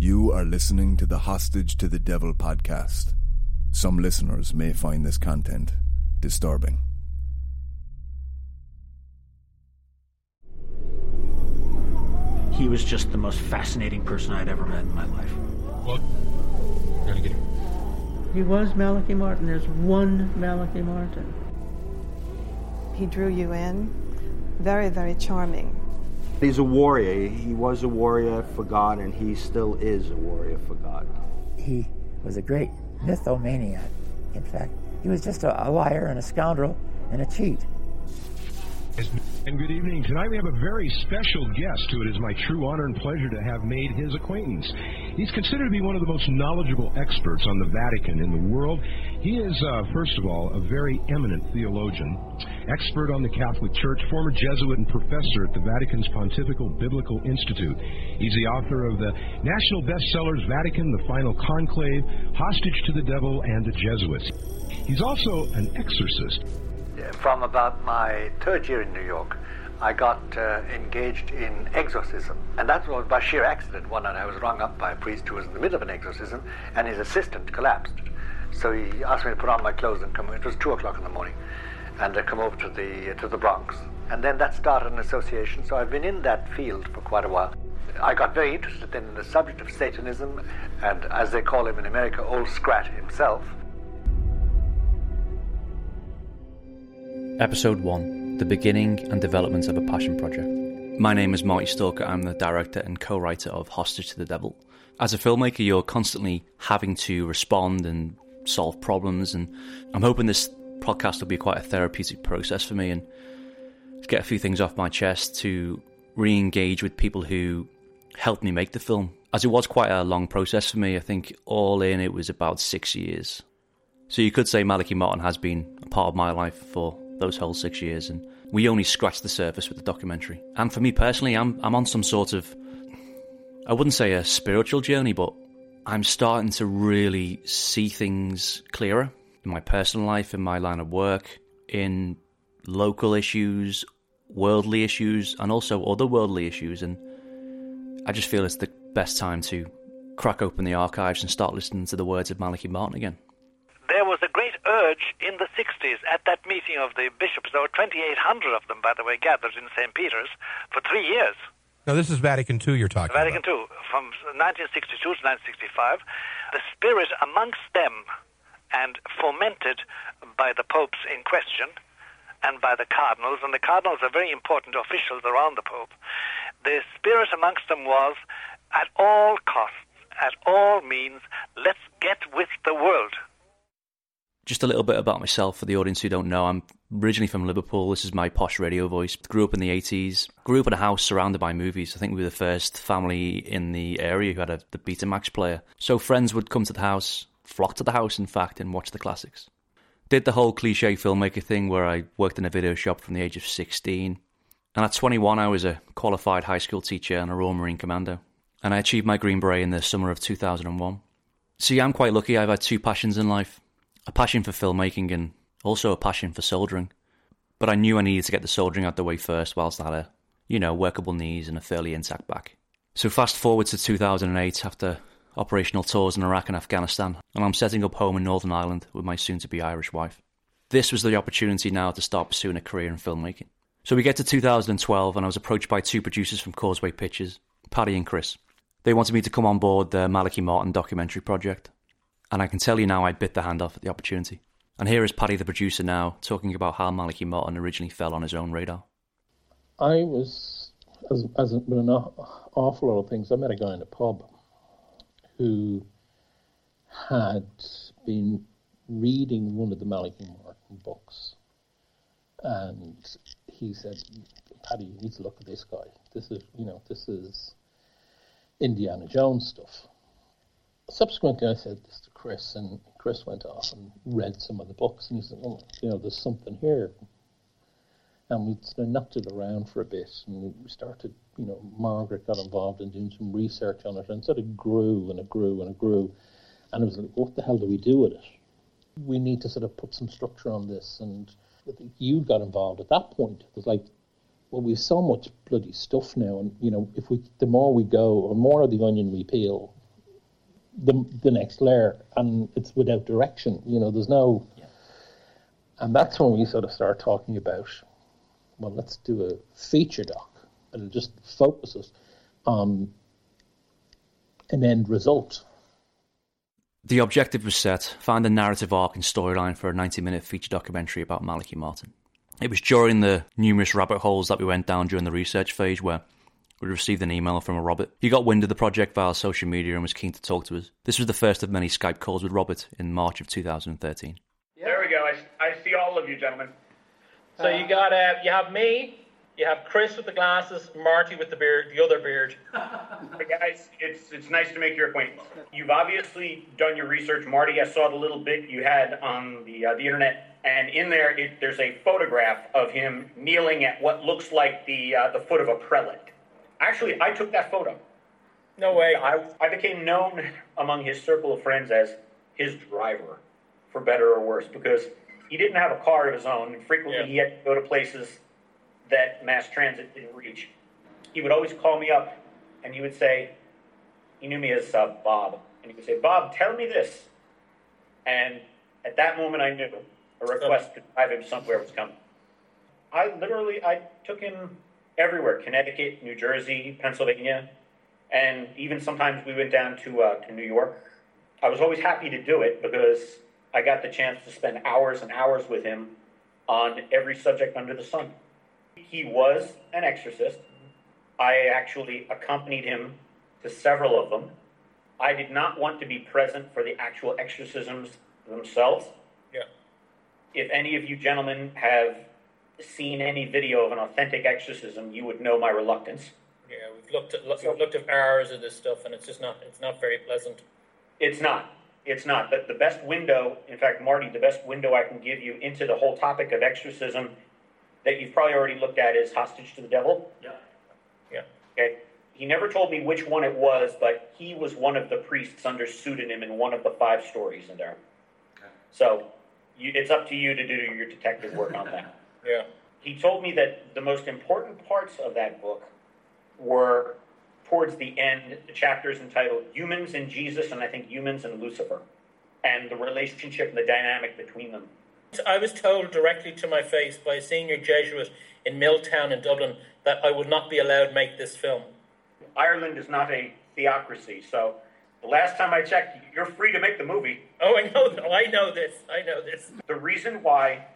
You are listening to the Hostage to the Devil podcast. Some listeners may find this content disturbing. He was just the most fascinating person I'd ever met in my life. Well, gotta get him. He was Malachi Martin. There's one Malachi Martin. He drew you in. Very, very charming. He's a warrior. He was a warrior for God, and he still is a warrior for God. He was a great mythomaniac. In fact, he was just a, a liar and a scoundrel and a cheat. And good evening. Tonight we have a very special guest who it is my true honor and pleasure to have made his acquaintance. He's considered to be one of the most knowledgeable experts on the Vatican in the world. He is, uh, first of all, a very eminent theologian, expert on the Catholic Church, former Jesuit and professor at the Vatican's Pontifical Biblical Institute. He's the author of the national bestsellers Vatican, The Final Conclave, Hostage to the Devil, and the Jesuits. He's also an exorcist. From about my third year in New York, I got uh, engaged in exorcism. And that was by sheer accident. One night I was rung up by a priest who was in the middle of an exorcism, and his assistant collapsed. So he asked me to put on my clothes and come. It was two o'clock in the morning, and uh, come over to the to the Bronx. And then that started an association. So I've been in that field for quite a while. I got very interested in the subject of Satanism, and as they call him in America, Old Scrat himself. Episode 1 The Beginning and Development of a Passion Project. My name is Marty Stalker. I'm the director and co writer of Hostage to the Devil. As a filmmaker, you're constantly having to respond and solve problems, and I'm hoping this podcast will be quite a therapeutic process for me and get a few things off my chest to re engage with people who helped me make the film. As it was quite a long process for me, I think all in it was about six years. So you could say Malachi Martin has been a part of my life for those whole six years, and we only scratched the surface with the documentary. And for me personally, I'm I'm on some sort of I wouldn't say a spiritual journey, but I'm starting to really see things clearer in my personal life, in my line of work, in local issues, worldly issues, and also otherworldly issues. And I just feel it's the best time to crack open the archives and start listening to the words of Malachi Martin again. There was a great urge in the 60s at that meeting of the bishops. There were 2,800 of them, by the way, gathered in St. Peter's for three years. Now, this is Vatican II you're talking Vatican about. Vatican II, from 1962 to 1965. The spirit amongst them and fomented by the popes in question and by the cardinals, and the cardinals are very important officials around the pope. The spirit amongst them was, at all costs, at all means, let's get with the world. Just a little bit about myself for the audience who don't know. I'm originally from Liverpool. This is my posh radio voice. Grew up in the 80s. Grew up in a house surrounded by movies. I think we were the first family in the area who had a, the Betamax player. So friends would come to the house, flock to the house, in fact, and watch the classics. Did the whole cliche filmmaker thing where I worked in a video shop from the age of 16. And at 21, I was a qualified high school teacher and a Royal Marine Commando. And I achieved my Green Beret in the summer of 2001. See, I'm quite lucky. I've had two passions in life a passion for filmmaking and also a passion for soldering. But I knew I needed to get the soldering out the way first, whilst I had a, you know, workable knees and a fairly intact back. So fast forward to 2008 after operational tours in Iraq and Afghanistan, and I'm setting up home in Northern Ireland with my soon to be Irish wife. This was the opportunity now to start pursuing a career in filmmaking. So we get to 2012, and I was approached by two producers from Causeway Pictures, Paddy and Chris. They wanted me to come on board the Malachi Martin documentary project, and I can tell you now I bit the hand off at the opportunity. And here is Paddy, the producer, now talking about how Malachi Martin originally fell on his own radar. I was, as, as with an awful lot of things, I met a guy in a pub who had been reading one of the Malachi Martin books, and he said, "Paddy, you need to look at this guy. This is, you know, this is Indiana Jones stuff." Subsequently, I said this to Chris, and Chris went off and read some of the books, and he said, "Oh, you know, there's something here." And we sort of knocked it around for a bit, and we started, you know, Margaret got involved in doing some research on it, and sort of grew and it grew and it grew, and it was like, what the hell do we do with it? We need to sort of put some structure on this, and you got involved at that point. It was like, well, we have so much bloody stuff now, and you know, if we, the more we go, or more of the onion we peel, the the next layer, and it's without direction. You know, there's no, yeah. and that's when we sort of start talking about, well, let's do a feature doc. It'll just focus us um, on an end result. The objective was set find a narrative arc and storyline for a 90 minute feature documentary about Malachi Martin. It was during the numerous rabbit holes that we went down during the research phase where we received an email from a Robert. He got wind of the project via social media and was keen to talk to us. This was the first of many Skype calls with Robert in March of 2013. There we go. I, I see all of you, gentlemen. So you got uh, you have me, you have Chris with the glasses, Marty with the beard, the other beard. hey guys, it's it's nice to make your acquaintance. You've obviously done your research, Marty. I saw the little bit you had on the uh, the internet, and in there it, there's a photograph of him kneeling at what looks like the uh, the foot of a prelate. Actually, I took that photo. No way. I, I became known among his circle of friends as his driver, for better or worse, because he didn't have a car of his own, and frequently yeah. he had to go to places that mass transit didn't reach. He would always call me up, and he would say, he knew me as uh, Bob, and he would say, Bob, tell me this. And at that moment, I knew a request to drive him somewhere was coming. I literally, I took him everywhere Connecticut, New Jersey, Pennsylvania, and even sometimes we went down to, uh, to New York. I was always happy to do it because I got the chance to spend hours and hours with him on every subject under the sun. He was an exorcist. I actually accompanied him to several of them. I did not want to be present for the actual exorcisms themselves. Yeah. If any of you gentlemen have seen any video of an authentic exorcism, you would know my reluctance. Yeah, we've looked at we've looked at hours of this stuff, and it's just not it's not very pleasant. It's not. It's not. But the best window, in fact, Marty, the best window I can give you into the whole topic of exorcism that you've probably already looked at is Hostage to the Devil. Yeah. Yeah. Okay. He never told me which one it was, but he was one of the priests under pseudonym in one of the five stories in there. Okay. So you, it's up to you to do your detective work on that. Yeah. He told me that the most important parts of that book were towards the end, the chapter is entitled Humans and Jesus, and I think Humans and Lucifer, and the relationship and the dynamic between them. I was told directly to my face by a senior Jesuit in Milltown in Dublin that I would not be allowed to make this film. Ireland is not a theocracy, so the last time I checked, you're free to make the movie. Oh, I know. I know this. I know this. The reason why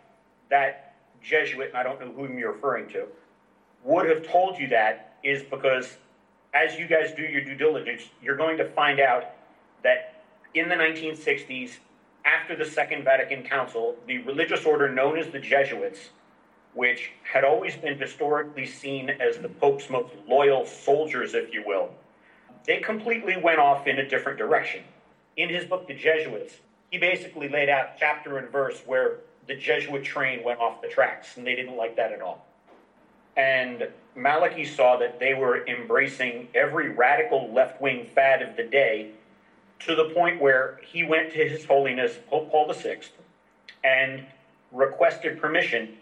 that Jesuit, and I don't know whom you're referring to, would have told you that is because as you guys do your due diligence, you're going to find out that in the 1960s, after the Second Vatican Council, the religious order known as the Jesuits, which had always been historically seen as the Pope's most loyal soldiers, if you will, they completely went off in a different direction. In his book, The Jesuits, he basically laid out chapter and verse where the Jesuit train went off the tracks, and they didn't like that at all. And Malachi saw that they were embracing every radical left wing fad of the day to the point where he went to His Holiness Pope Paul VI and requested permission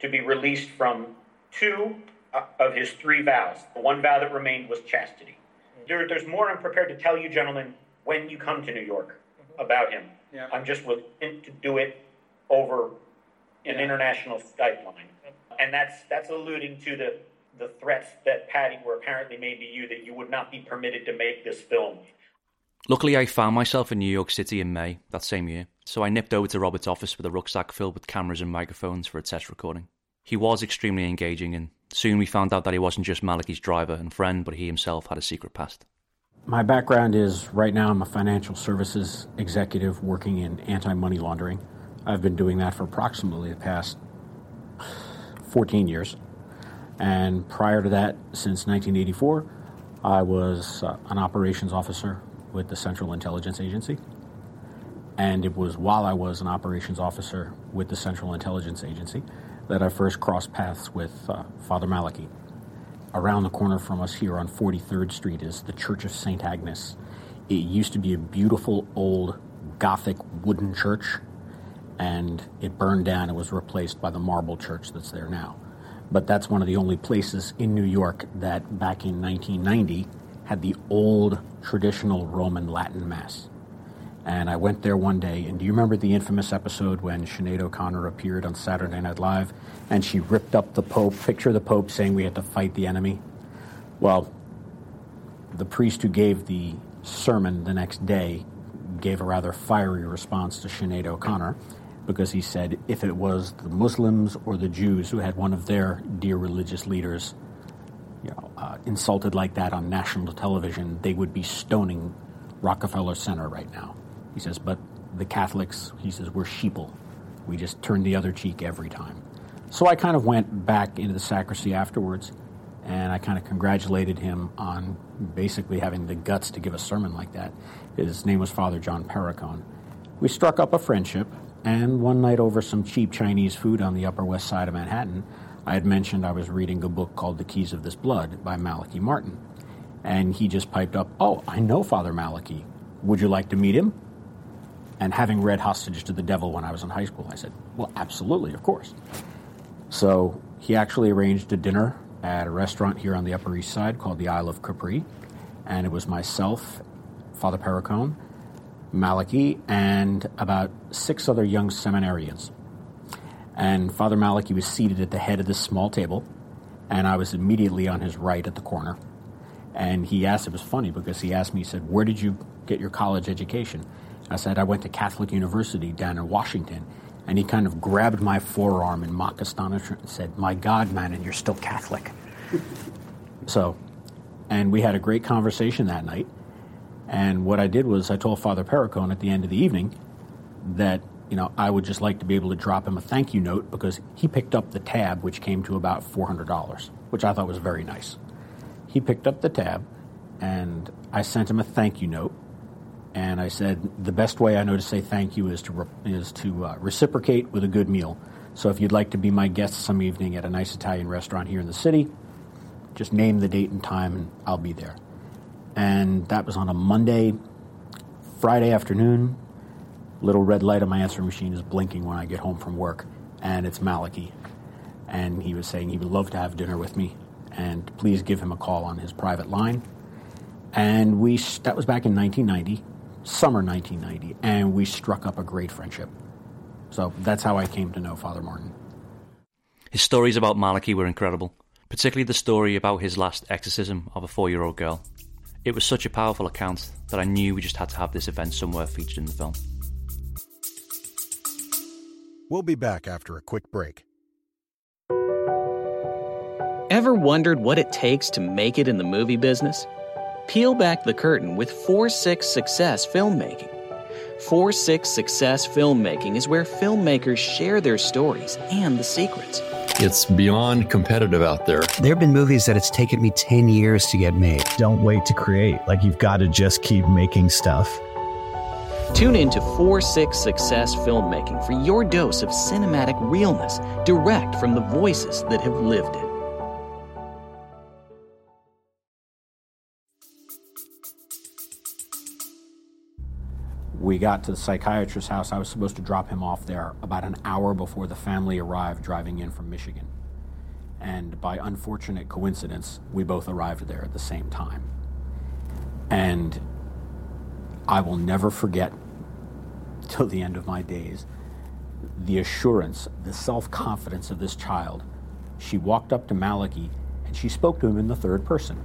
to be released from two uh, of his three vows. The one vow that remained was chastity. There, there's more I'm prepared to tell you, gentlemen, when you come to New York about him. Yeah. I'm just willing to do it over an yeah. international Skype line. And that's that's alluding to the the threats that Paddy were apparently made to you that you would not be permitted to make this film. Luckily, I found myself in New York City in May that same year, so I nipped over to Robert's office with a rucksack filled with cameras and microphones for a test recording. He was extremely engaging, and soon we found out that he wasn't just Malachi's driver and friend, but he himself had a secret past. My background is right now I'm a financial services executive working in anti money laundering. I've been doing that for approximately the past 14 years. And prior to that, since 1984, I was uh, an operations officer with the Central Intelligence Agency. And it was while I was an operations officer with the Central Intelligence Agency that I first crossed paths with uh, Father Malachi. Around the corner from us here on 43rd Street is the Church of St. Agnes. It used to be a beautiful old Gothic wooden church and it burned down It was replaced by the marble church that's there now. But that's one of the only places in New York that back in 1990 had the old traditional Roman Latin Mass. And I went there one day, and do you remember the infamous episode when Sinead O'Connor appeared on Saturday Night Live and she ripped up the Pope, picture the Pope saying we had to fight the enemy? Well, the priest who gave the sermon the next day gave a rather fiery response to Sinead O'Connor because he said if it was the Muslims or the Jews who had one of their dear religious leaders you know, uh, insulted like that on national television, they would be stoning Rockefeller Center right now. He says, but the Catholics, he says, we're sheeple. We just turn the other cheek every time. So I kind of went back into the sacristy afterwards and I kind of congratulated him on basically having the guts to give a sermon like that. His name was Father John Perricone. We struck up a friendship, and one night over some cheap Chinese food on the Upper West Side of Manhattan, I had mentioned I was reading a book called The Keys of This Blood by Malachi Martin. And he just piped up, Oh, I know Father Malachi. Would you like to meet him? And having read Hostage to the Devil when I was in high school, I said, Well, absolutely, of course. So he actually arranged a dinner at a restaurant here on the Upper East Side called the Isle of Capri. And it was myself, Father Perricone, Malachi, and about six other young seminarians. And Father Malachi was seated at the head of this small table, and I was immediately on his right at the corner. And he asked, it was funny because he asked me, he said, Where did you get your college education? I said, I went to Catholic University down in Washington. And he kind of grabbed my forearm in mock astonishment and said, My God, man, and you're still Catholic. so, and we had a great conversation that night. And what I did was I told Father Perricone at the end of the evening that, you know, I would just like to be able to drop him a thank you note because he picked up the tab, which came to about $400, which I thought was very nice. He picked up the tab, and I sent him a thank you note and I said the best way I know to say thank you is to re- is to uh, reciprocate with a good meal. So if you'd like to be my guest some evening at a nice Italian restaurant here in the city, just name the date and time, and I'll be there. And that was on a Monday, Friday afternoon. Little red light on my answering machine is blinking when I get home from work, and it's Malachi. And he was saying he would love to have dinner with me, and please give him a call on his private line. And we that was back in 1990 summer 1990, and we struck up a great friendship. So that's how I came to know Father Martin. His stories about Malachi were incredible, particularly the story about his last exorcism of a four year old girl. It was such a powerful account that I knew we just had to have this event somewhere featured in the film. We'll be back after a quick break. Ever wondered what it takes to make it in the movie business? Peel back the curtain with 4 6 Success Filmmaking. 4 6 Success Filmmaking is where filmmakers share their stories and the secrets. It's beyond competitive out there. There have been movies that it's taken me 10 years to get made. Don't wait to create. Like, you've got to just keep making stuff. Tune in to 4 6 Success Filmmaking for your dose of cinematic realness, direct from the voices that have lived it. We got to the psychiatrist's house. I was supposed to drop him off there about an hour before the family arrived driving in from Michigan. And by unfortunate coincidence, we both arrived there at the same time. And I will never forget till the end of my days the assurance, the self confidence of this child. She walked up to Malachi and she spoke to him in the third person.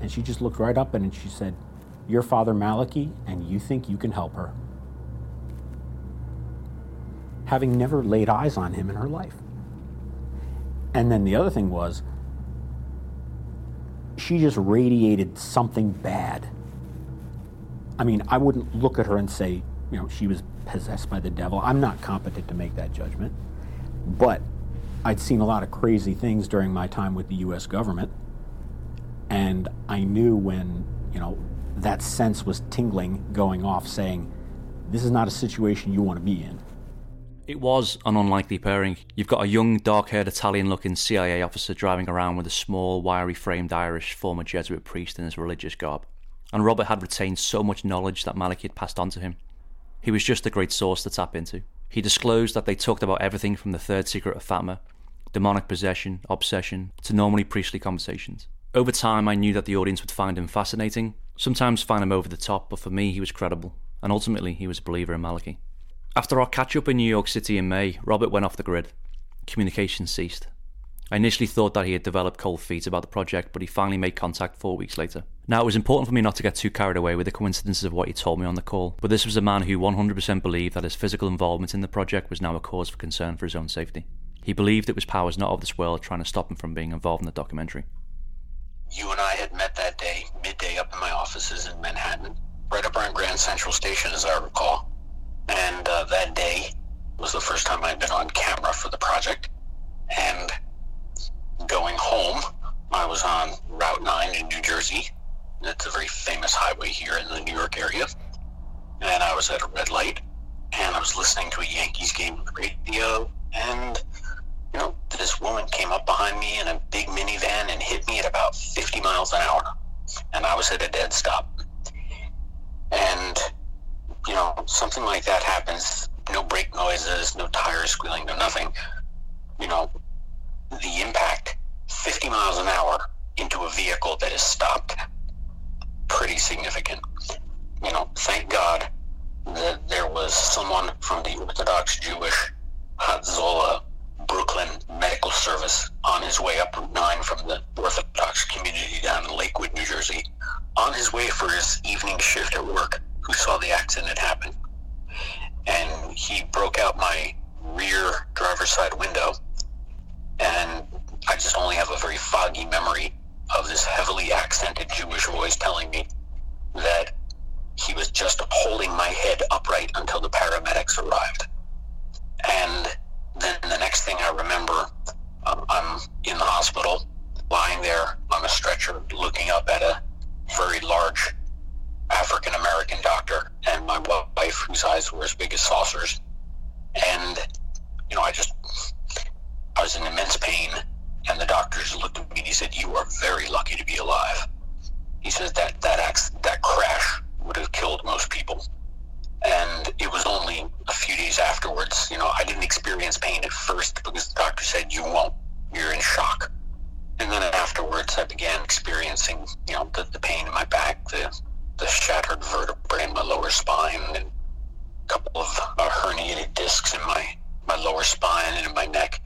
And she just looked right up and she said, your father Malachi, and you think you can help her. Having never laid eyes on him in her life. And then the other thing was, she just radiated something bad. I mean, I wouldn't look at her and say, you know, she was possessed by the devil. I'm not competent to make that judgment. But I'd seen a lot of crazy things during my time with the US government. And I knew when, you know, that sense was tingling, going off, saying, This is not a situation you want to be in. It was an unlikely pairing. You've got a young, dark haired Italian looking CIA officer driving around with a small, wiry framed Irish former Jesuit priest in his religious garb. And Robert had retained so much knowledge that Malik had passed on to him. He was just a great source to tap into. He disclosed that they talked about everything from the third secret of Fatima, demonic possession, obsession, to normally priestly conversations. Over time, I knew that the audience would find him fascinating, Sometimes find him over the top, but for me, he was credible, and ultimately, he was a believer in Malachi. After our catch up in New York City in May, Robert went off the grid. Communication ceased. I initially thought that he had developed cold feet about the project, but he finally made contact four weeks later. Now, it was important for me not to get too carried away with the coincidences of what he told me on the call, but this was a man who 100% believed that his physical involvement in the project was now a cause for concern for his own safety. He believed it was powers not of this world trying to stop him from being involved in the documentary. You and I had met in my offices in Manhattan, right up around Grand Central Station, as I recall. And uh, that day was the first time I'd been on camera for the project. And going home, I was on Route 9 in New Jersey. It's a very famous highway here in the New York area. And I was at a red light, and I was listening to a Yankees game on the radio, and you know, this woman came up behind me in a big minivan and hit me at about 50 miles an hour. And I was at a dead stop. And, you know, something like that happens. No brake noises, no tires squealing, no nothing. You know, the impact 50 miles an hour into a vehicle that is stopped pretty significant. You know, thank God that there was someone from the Orthodox Jewish Hatzolah Brooklyn Medical Service on his way up Route 9 from the Orthodox community down in Lakewood, New Jersey, on his way for his evening shift at work, who saw the accident happen. And he broke out my rear driver's side window, and I just only have a very foggy memory of this heavily accented Jewish voice telling me that he was just holding my head upright until the paramedics arrived. And then the next thing I remember, um, I'm in the hospital, lying there on a stretcher, looking up at a very large African American doctor and my wife, whose eyes were as big as saucers. And, you know, I just, I was in immense pain. And the doctors looked at me and he said, You are very lucky to be alive. He says that that, accident, that crash would have killed most people and it was only a few days afterwards. You know, I didn't experience pain at first because the doctor said you won't. You're in shock. And then afterwards, I began experiencing, you know, the, the pain in my back, the the shattered vertebrae in my lower spine, and a couple of uh, herniated discs in my my lower spine and in my neck,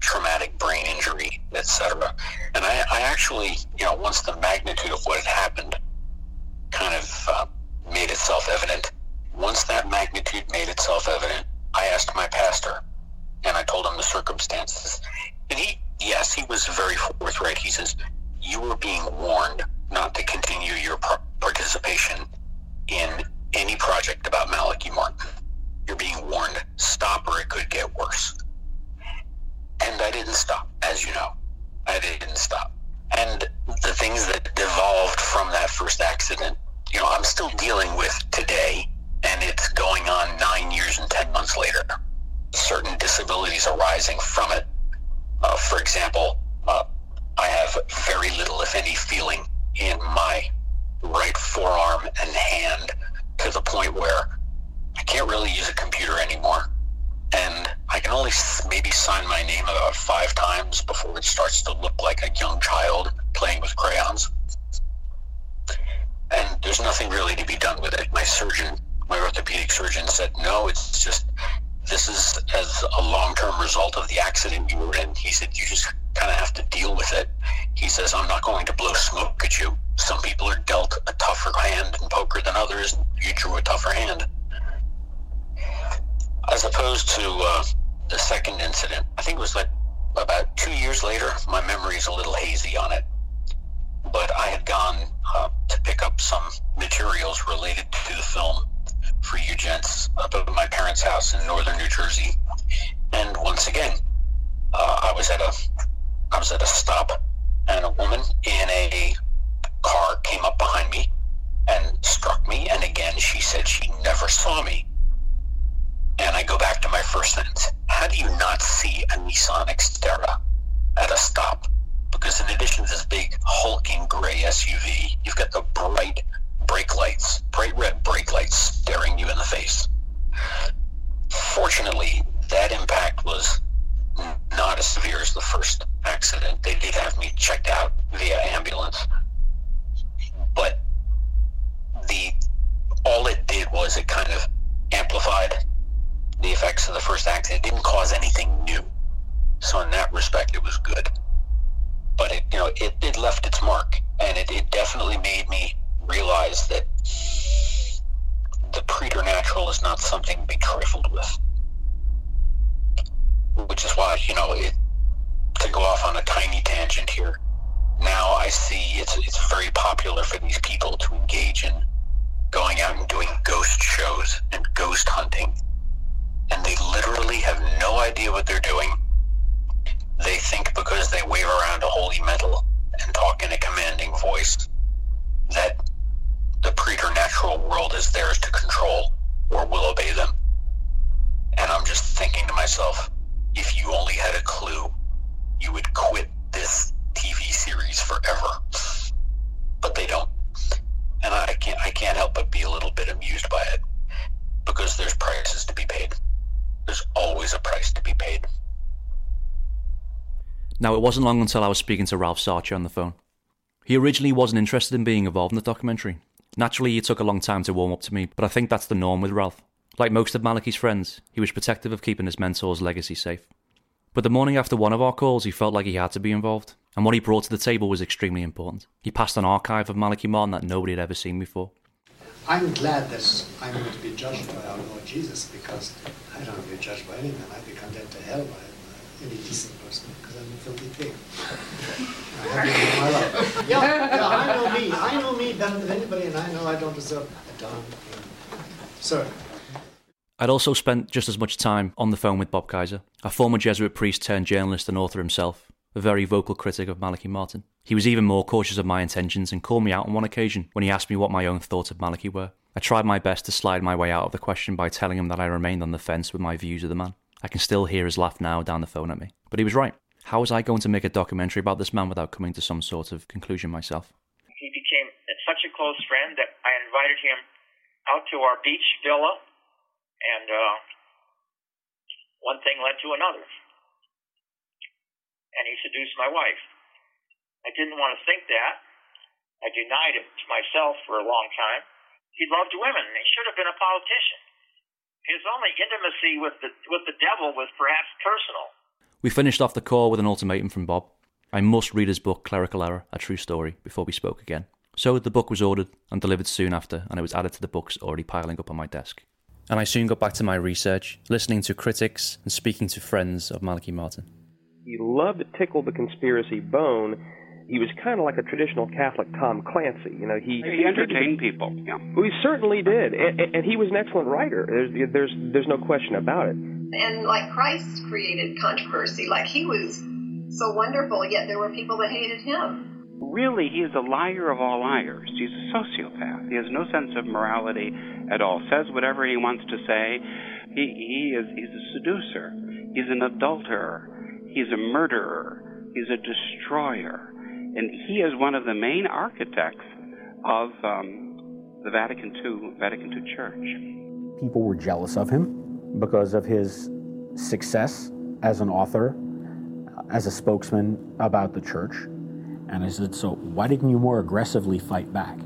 traumatic brain injury, etc. And I, I actually, you know, once the magnitude of what had happened kind of uh, made itself evident, once that magnitude made itself evident, I asked my pastor and I told him the circumstances. And he, yes, he was very forthright. He says, You were being warned not to continue your participation in any project about Malachi Martin. You're being warned, stop or it could get worse. And I didn't stop, as you know. I didn't stop. And the things that devolved from that first accident, you know, I'm still dealing with today and it's going on nine years and 10 months later. Certain disabilities arising from it. Uh, for example, uh, I have very little, if any, feeling in my right forearm and hand to the point where I can't really use a computer anymore. And I can only maybe sign my name about five times before it starts to look like a young child playing with crayons. And there's nothing really to be done with it. My surgeon my orthopedic surgeon said, no, it's just, this is as a long-term result of the accident you were in. He said, you just kind of have to deal with it. He says, I'm not going to blow smoke at you. Some people are dealt a tougher hand in poker than others. You drew a tougher hand. As opposed to uh, the second incident, I think it was like about two years later. My memory is a little hazy on it. But I had gone uh, to pick up some materials related to the film for you gents up at my parents' house in northern New Jersey. And once again, uh, I was at a I was at a stop, and a woman in a car came up behind me and struck me. And again, she said she never saw me. And I go back to my first sentence. How do you not see a Nissan Xterra at a stop? Because in addition to this big hulking gray SUV, you've got the bright brake lights, bright red brake lights staring you in the face. Fortunately, that impact was not as severe as the first accident. They did have me checked out via ambulance. But the all it did was it kind of amplified the effects of the first accident. It didn't cause anything new. So in that respect, it was good. But it, you know, it, it left its mark, and it, it definitely made me realize that the preternatural is not something to be trifled with. Which is why, you know, it, to go off on a tiny tangent here, now I see it's it's very popular for these people to engage in going out and doing ghost shows and ghost hunting. And they literally have no idea what they're doing. They think because they wave around a holy medal and talk in a commanding voice that the preternatural world is theirs to control or will obey them. And I'm just thinking to myself, if you only had a clue, you would quit this TV series forever. But they don't. And I can't I can't help but be a little bit amused by it. Because there's prices to be paid. There's always a price to be paid. Now, it wasn't long until I was speaking to Ralph Sarchie on the phone. He originally wasn't interested in being involved in the documentary. Naturally, it took a long time to warm up to me, but I think that's the norm with Ralph. Like most of Malachi's friends, he was protective of keeping his mentor's legacy safe. But the morning after one of our calls, he felt like he had to be involved, and what he brought to the table was extremely important. He passed an archive of Malachi Martin that nobody had ever seen before. I'm glad that I'm going to be judged by our Lord Jesus because I don't want to be judged by anyone. I'd be condemned to hell by uh, any decent person because I'm a filthy pig. I have my life. Yeah, yeah, I know me. I know me better than anybody, and I know I don't deserve a darn thing. Sorry. I'd also spent just as much time on the phone with Bob Kaiser, a former Jesuit priest turned journalist and author himself, a very vocal critic of Malachi Martin. He was even more cautious of my intentions and called me out on one occasion when he asked me what my own thoughts of Malachi were. I tried my best to slide my way out of the question by telling him that I remained on the fence with my views of the man. I can still hear his laugh now down the phone at me. But he was right. How was I going to make a documentary about this man without coming to some sort of conclusion myself? He became such a close friend that I invited him out to our beach villa and uh, one thing led to another. And he seduced my wife. I didn't want to think that. I denied it to myself for a long time. He loved women. He should have been a politician. His only intimacy with the with the devil was perhaps personal. We finished off the call with an ultimatum from Bob. I must read his book, Clerical Error, A True Story, before we spoke again. So the book was ordered and delivered soon after, and it was added to the books already piling up on my desk and I soon got back to my research, listening to critics and speaking to friends of Malachi Martin. He loved to tickle the conspiracy bone. He was kind of like a traditional Catholic Tom Clancy. You know, he he entertained people. Yeah, well, he certainly did, and, and he was an excellent writer. There's there's there's no question about it. And like Christ created controversy, like he was so wonderful, yet there were people that hated him really, he is a liar of all liars. He's a sociopath. He has no sense of morality at all. Says whatever he wants to say. He, he is he's a seducer. He's an adulterer. He's a murderer. He's a destroyer. And he is one of the main architects of um, the Vatican II, Vatican II Church. People were jealous of him because of his success as an author, as a spokesman about the church and I said, So why didn't you more aggressively fight back?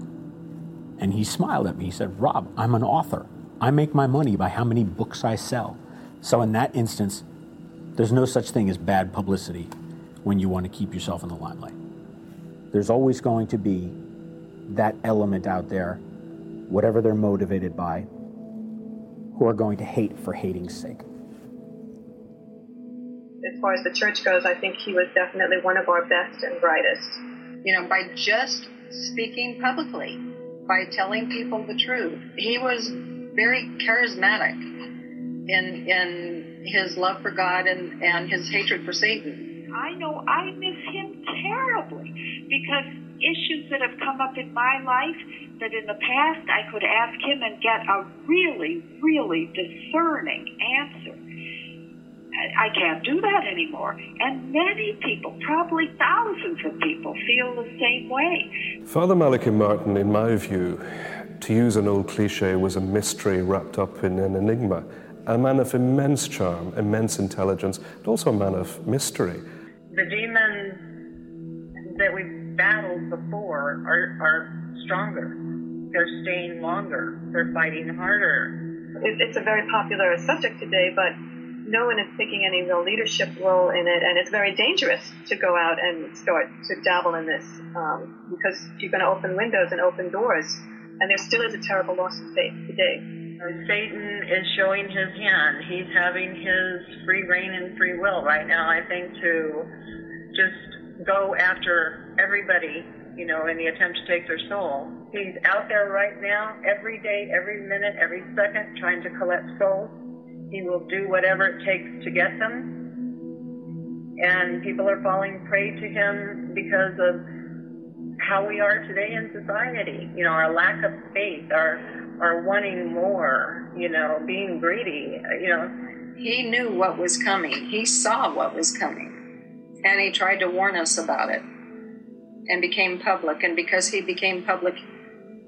And he smiled at me. He said, Rob, I'm an author. I make my money by how many books I sell. So in that instance, there's no such thing as bad publicity when you want to keep yourself in the limelight. There's always going to be that element out there, whatever they're motivated by, who are going to hate for hating's sake as far as the church goes, I think he was definitely one of our best and brightest. You know, by just speaking publicly, by telling people the truth. He was very charismatic in in his love for God and, and his hatred for Satan. I know I miss him terribly because issues that have come up in my life that in the past I could ask him and get a really, really discerning answer. I can't do that anymore. And many people, probably thousands of people, feel the same way. Father Malachi Martin, in my view, to use an old cliche, was a mystery wrapped up in an enigma. A man of immense charm, immense intelligence, but also a man of mystery. Battled before are, are stronger. They're staying longer. They're fighting harder. It's a very popular subject today, but no one is taking any real leadership role in it, and it's very dangerous to go out and start to dabble in this um, because you're going to open windows and open doors, and there still is a terrible loss of faith today. Satan is showing his hand. He's having his free reign and free will right now, I think, to just go after everybody, you know, in the attempt to take their soul. He's out there right now, every day, every minute, every second, trying to collect souls. He will do whatever it takes to get them. And people are falling prey to him because of how we are today in society. You know, our lack of faith, our our wanting more, you know, being greedy, you know. He knew what was coming. He saw what was coming. And he tried to warn us about it and became public. And because he became public,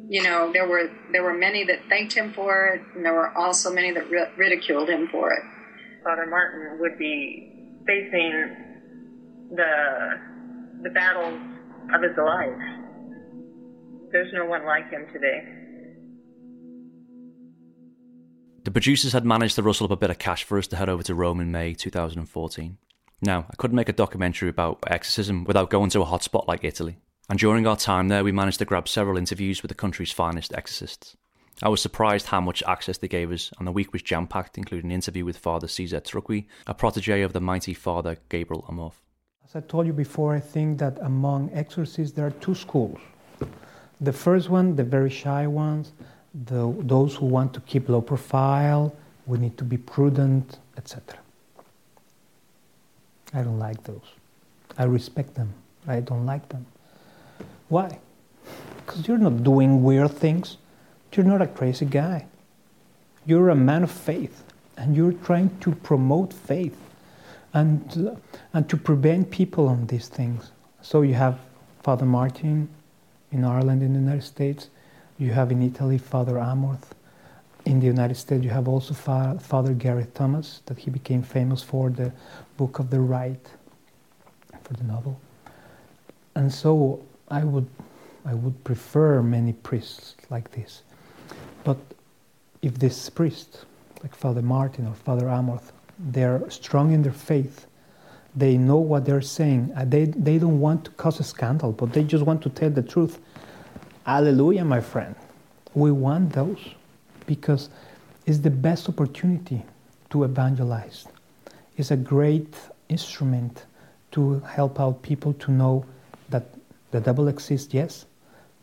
you know, there were there were many that thanked him for it, and there were also many that ri- ridiculed him for it. Father Martin would be facing the the battles of his life. There's no one like him today. The producers had managed to rustle up a bit of cash for us to head over to Rome in May 2014. Now, I couldn't make a documentary about exorcism without going to a hotspot like Italy, and during our time there, we managed to grab several interviews with the country's finest exorcists. I was surprised how much access they gave us, and the week was jam packed, including an interview with Father Cesar Truqui, a protege of the mighty Father Gabriel Amorth. As I told you before, I think that among exorcists there are two schools. The first one, the very shy ones, the, those who want to keep low profile, we need to be prudent, etc. I don't like those. I respect them. I don't like them. Why? Because you're not doing weird things. You're not a crazy guy. You're a man of faith, and you're trying to promote faith and, uh, and to prevent people on these things. So you have Father Martin in Ireland, in the United States. You have in Italy Father Amorth. In the United States, you have also Fa- Father Gareth Thomas, that he became famous for the Book of the Rite, for the novel. And so I would, I would prefer many priests like this. But if this priest, like Father Martin or Father Amorth, they're strong in their faith, they know what they're saying, and they, they don't want to cause a scandal, but they just want to tell the truth. Hallelujah, my friend. We want those because it's the best opportunity to evangelize. It's a great instrument to help out people to know that the devil exists, yes,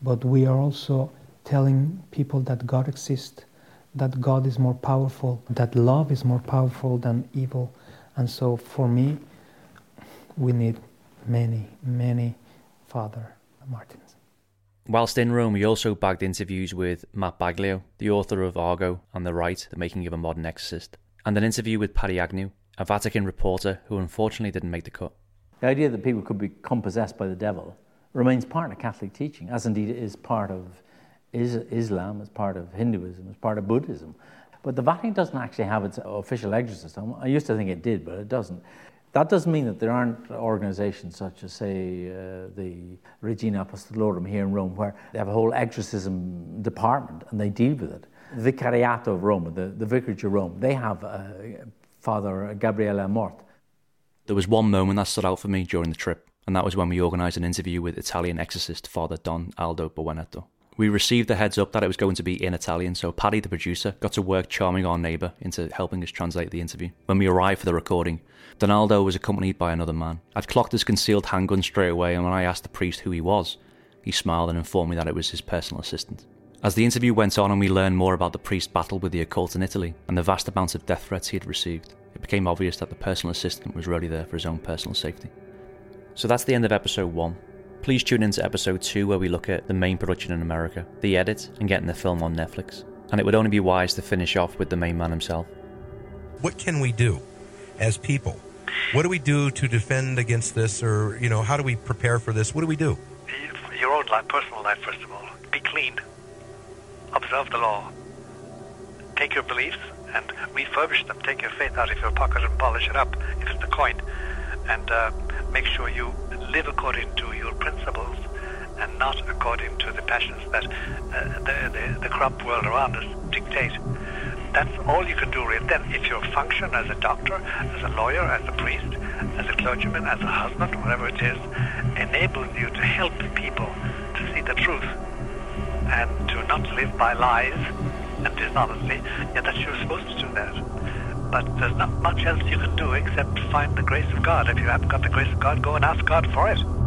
but we are also telling people that God exists, that God is more powerful, that love is more powerful than evil. And so for me, we need many, many Father Martins. Whilst in Rome, we also bagged interviews with Matt Baglio, the author of Argo and The Rite, The Making of a Modern Exorcist, and an interview with Paddy Agnew, a Vatican reporter who unfortunately didn't make the cut. The idea that people could become possessed by the devil remains part of Catholic teaching, as indeed it is part of is Islam, as part of Hinduism, as part of Buddhism. But the Vatican doesn't actually have its official exorcism. I used to think it did, but it doesn't. That doesn't mean that there aren't organizations such as, say, uh, the Regina Apostolorum here in Rome, where they have a whole exorcism department and they deal with it. The Vicariato of Rome, the, the Vicarage of Rome, they have uh, Father Gabriele Amorth. There was one moment that stood out for me during the trip, and that was when we organised an interview with Italian exorcist Father Don Aldo Buonaiuto. We received the heads up that it was going to be in Italian, so Paddy, the producer, got to work charming our neighbour into helping us translate the interview. When we arrived for the recording, Don Aldo was accompanied by another man. I'd clocked his concealed handgun straight away, and when I asked the priest who he was, he smiled and informed me that it was his personal assistant. As the interview went on and we learned more about the priest's battle with the occult in Italy and the vast amounts of death threats he had received, it became obvious that the personal assistant was really there for his own personal safety. So that's the end of episode 1. Please tune into episode 2 where we look at the main production in America, the edit, and getting the film on Netflix. And it would only be wise to finish off with the main man himself. What can we do as people? What do we do to defend against this, or you know, how do we prepare for this? What do we do? Your own life, personal life, first of all. Be clean. Observe the law. Take your beliefs and refurbish them. Take your faith out of your pocket and polish it up, if it's a coin. And uh, make sure you live according to your principles and not according to the passions that uh, the, the, the corrupt world around us dictate. That's all you can do really. Then if you function as a doctor, as a lawyer, as a priest, as a clergyman, as a husband, whatever it is, enables you to help people to see the truth and to not live by lies and dishonesty, yeah, that you're supposed to do that. But there's not much else you can do except find the grace of God. If you haven't got the grace of God, go and ask God for it.